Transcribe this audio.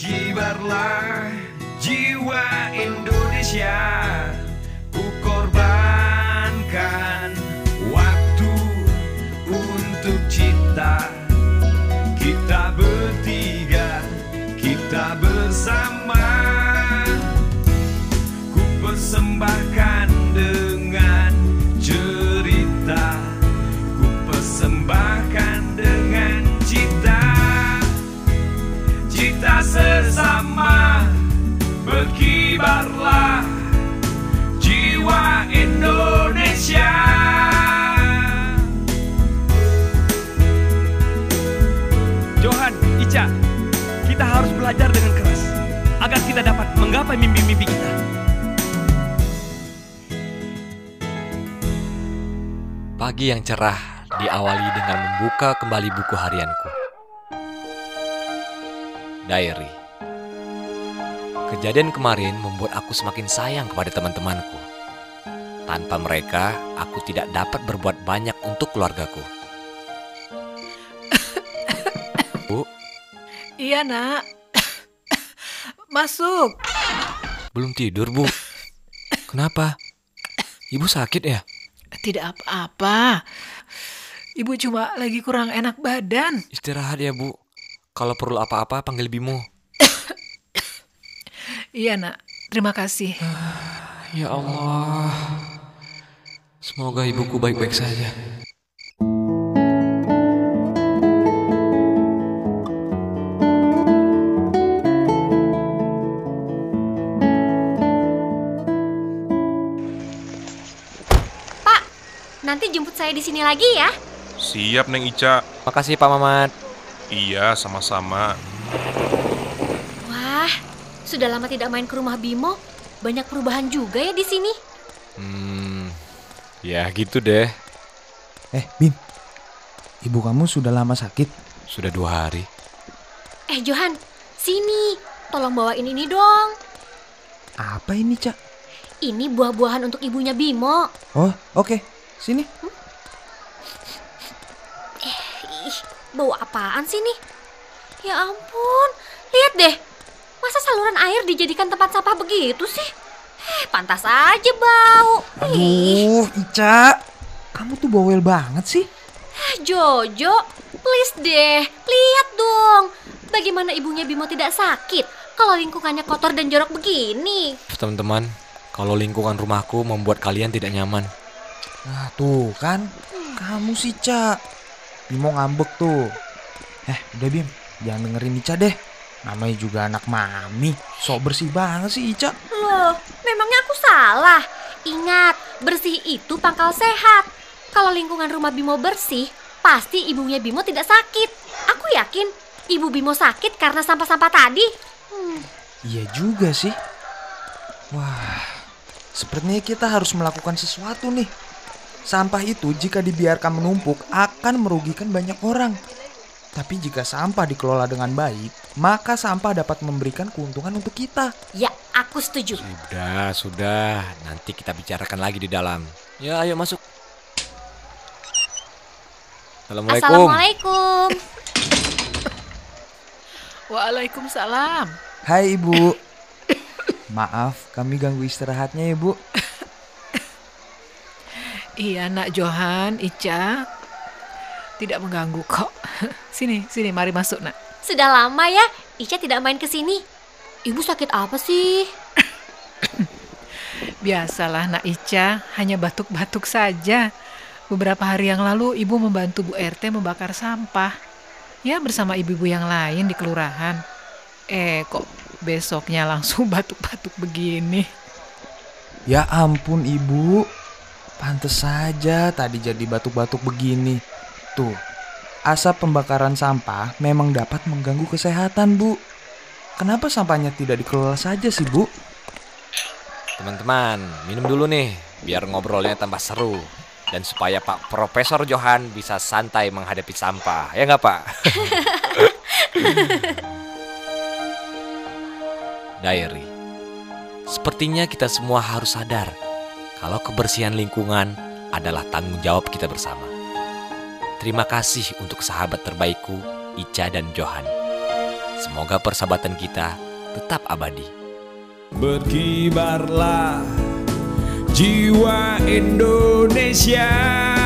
Berkibarlah jiwa Indonesia kita Pagi yang cerah diawali dengan membuka kembali buku harianku. Diary. Kejadian kemarin membuat aku semakin sayang kepada teman-temanku. Tanpa mereka, aku tidak dapat berbuat banyak untuk keluargaku. Bu, Iya nak Masuk belum tidur, Bu. Kenapa? Ibu sakit ya? Tidak apa-apa Ibu cuma lagi kurang enak badan Istirahat ya, Bu. Kalau perlu apa-apa, panggil Bimo. Iya nak Terima kasih Ya Allah. Semoga ibuku baik-baik saja. Nanti jemput saya di sini lagi ya. Siap Neng Ica. Makasih Pak Mamat. Iya, sama-sama. Wah, sudah lama tidak main ke rumah Bimo. Banyak perubahan juga ya di sini. Hmm, ya gitu deh. Eh, Bim. Ibu kamu sudah lama sakit. Sudah dua hari. Eh, Johan, sini. Tolong bawain ini dong. Apa ini, Cak? Ini buah-buahan untuk ibunya Bimo. Oh, oke. Sini. Ih, bau apaan sih nih? Ya ampun, lihat deh. Masa saluran air dijadikan tempat sampah begitu sih? Eh, pantas aja bau. Ih, Aduh, Ica. Kamu tuh bawel banget sih. eh, Jojo, please deh, lihat dong. Bagaimana ibunya Bimo tidak sakit kalau lingkungannya kotor dan jorok begini? Teman-teman, kalau lingkungan rumahku membuat kalian tidak nyaman. Nah, tuh kan. Kamu sih, Cak. Bimo ngambek tuh. Eh, udah Bim. Jangan dengerin Ica deh. Namanya juga anak mami. Sok bersih banget sih, Ica. Loh, memangnya aku salah? Ingat, bersih itu pangkal sehat. Kalau lingkungan rumah Bimo bersih, pasti ibunya Bimo tidak sakit. Aku yakin ibu Bimo sakit karena sampah-sampah tadi. Hmm, Iya juga sih. Wah, sepertinya kita harus melakukan sesuatu nih. Sampah itu jika dibiarkan menumpuk akan merugikan banyak orang. Tapi jika sampah dikelola dengan baik, maka sampah dapat memberikan keuntungan untuk kita. ya, aku setuju. Sudah, sudah. Nanti kita bicarakan lagi di dalam. Ya, ayo masuk. Assalamualaikum. Assalamualaikum. Waalaikumsalam Hai Ibu. Maaf, kami ganggu istirahatnya Ibu. Iya nak Johan, Ica. Tidak mengganggu kok. Sini, sini mari masuk nak. Sudah lama ya Ica tidak main ke sini. Ibu sakit apa sih? Biasalah nak Ica, hanya batuk-batuk saja. Beberapa hari yang lalu ibu membantu Bu RT membakar sampah. Ya bersama ibu-ibu yang lain di kelurahan. Eh kok besoknya langsung batuk-batuk begini? Ya ampun Ibu. Pantes saja tadi jadi batuk-batuk begini. Tuh, asap pembakaran sampah memang dapat mengganggu kesehatan, Bu. Kenapa sampahnya tidak dikelola saja sih, Bu? Teman-teman, minum dulu nih, biar ngobrolnya tambah seru. Dan supaya Pak Profesor Johan bisa santai menghadapi sampah. Ya nggak Pak? Diary. Sepertinya kita semua harus sadar kalau kebersihan lingkungan adalah tanggung jawab kita bersama. Terima kasih untuk sahabat terbaikku, Ica dan Johan. Semoga persahabatan kita tetap abadi. Berkibarlah jiwa Indonesia.